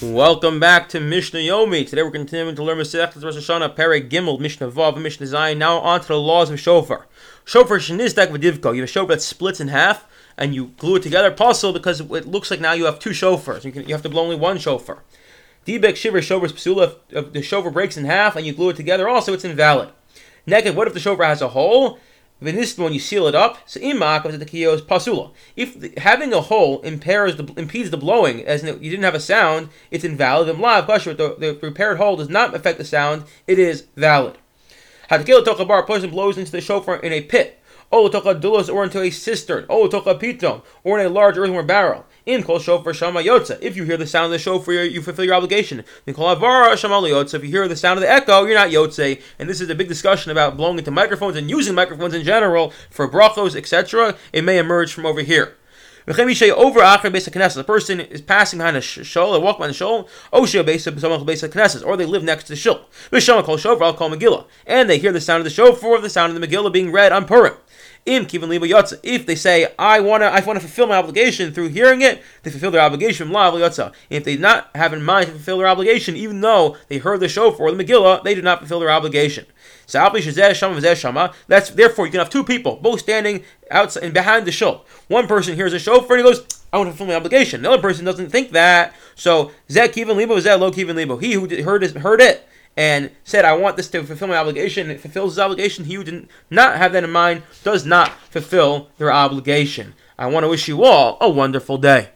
Welcome back to Mishnah Yomi. Today we're continuing to learn Masechet Rosh Hashanah, Perek Gimel, Mishnah Vav, Mishnah Zayin. Now on to the laws of shofar. Shofar shenizdak v'divko. You have a shofar that splits in half, and you glue it together. Possible because it looks like now you have two shofars. You, can, you have to blow only one shofar. Dibek shiver shofar psula. If uh, the shofar breaks in half and you glue it together, also it's invalid. Naked. What if the shofar has a hole? Vinistan, when you seal it up, so imak of the kiyos pasula. If having a hole impairs the impedes the blowing, as you didn't have a sound, it's invalid. And live the, the repaired hole does not affect the sound; it is valid. Hatakil tochabar, a person blows into the shofar in a pit. Oh, dulos or into a cistern. Oh, piton, or in a large earthenware barrel. In kol shofar shama yotza. If you hear the sound of the shofar, you fulfill your obligation. In kol avara shama yotza. If you hear the sound of the echo, you're not yotze. And this is a big discussion about blowing into microphones and using microphones in general for brachos, etc. It may emerge from over here. Over a person is passing behind a shul, they walk behind the shul, or they live next to the shul. I'll call Megillah, and they hear the sound of the shofar of the sound of the Megillah being read on Purim. Im kivan liba yotza. If they say I want to, I want to fulfill my obligation through hearing it, they fulfill their obligation la yotza. If they not have in mind to fulfill their obligation, even though they heard the shofar or the Megillah, they do not fulfill their obligation. So that's therefore you can have two people both standing outside and behind the shul. One person hears a shofar and he goes, I want to fulfill my obligation. The other person doesn't think that. So Zek kivan libo, Zek lo kivan libo. He who heard heard it and said, I want this to fulfill my obligation, it fulfills his obligation, he who did not have that in mind does not fulfill their obligation. I want to wish you all a wonderful day.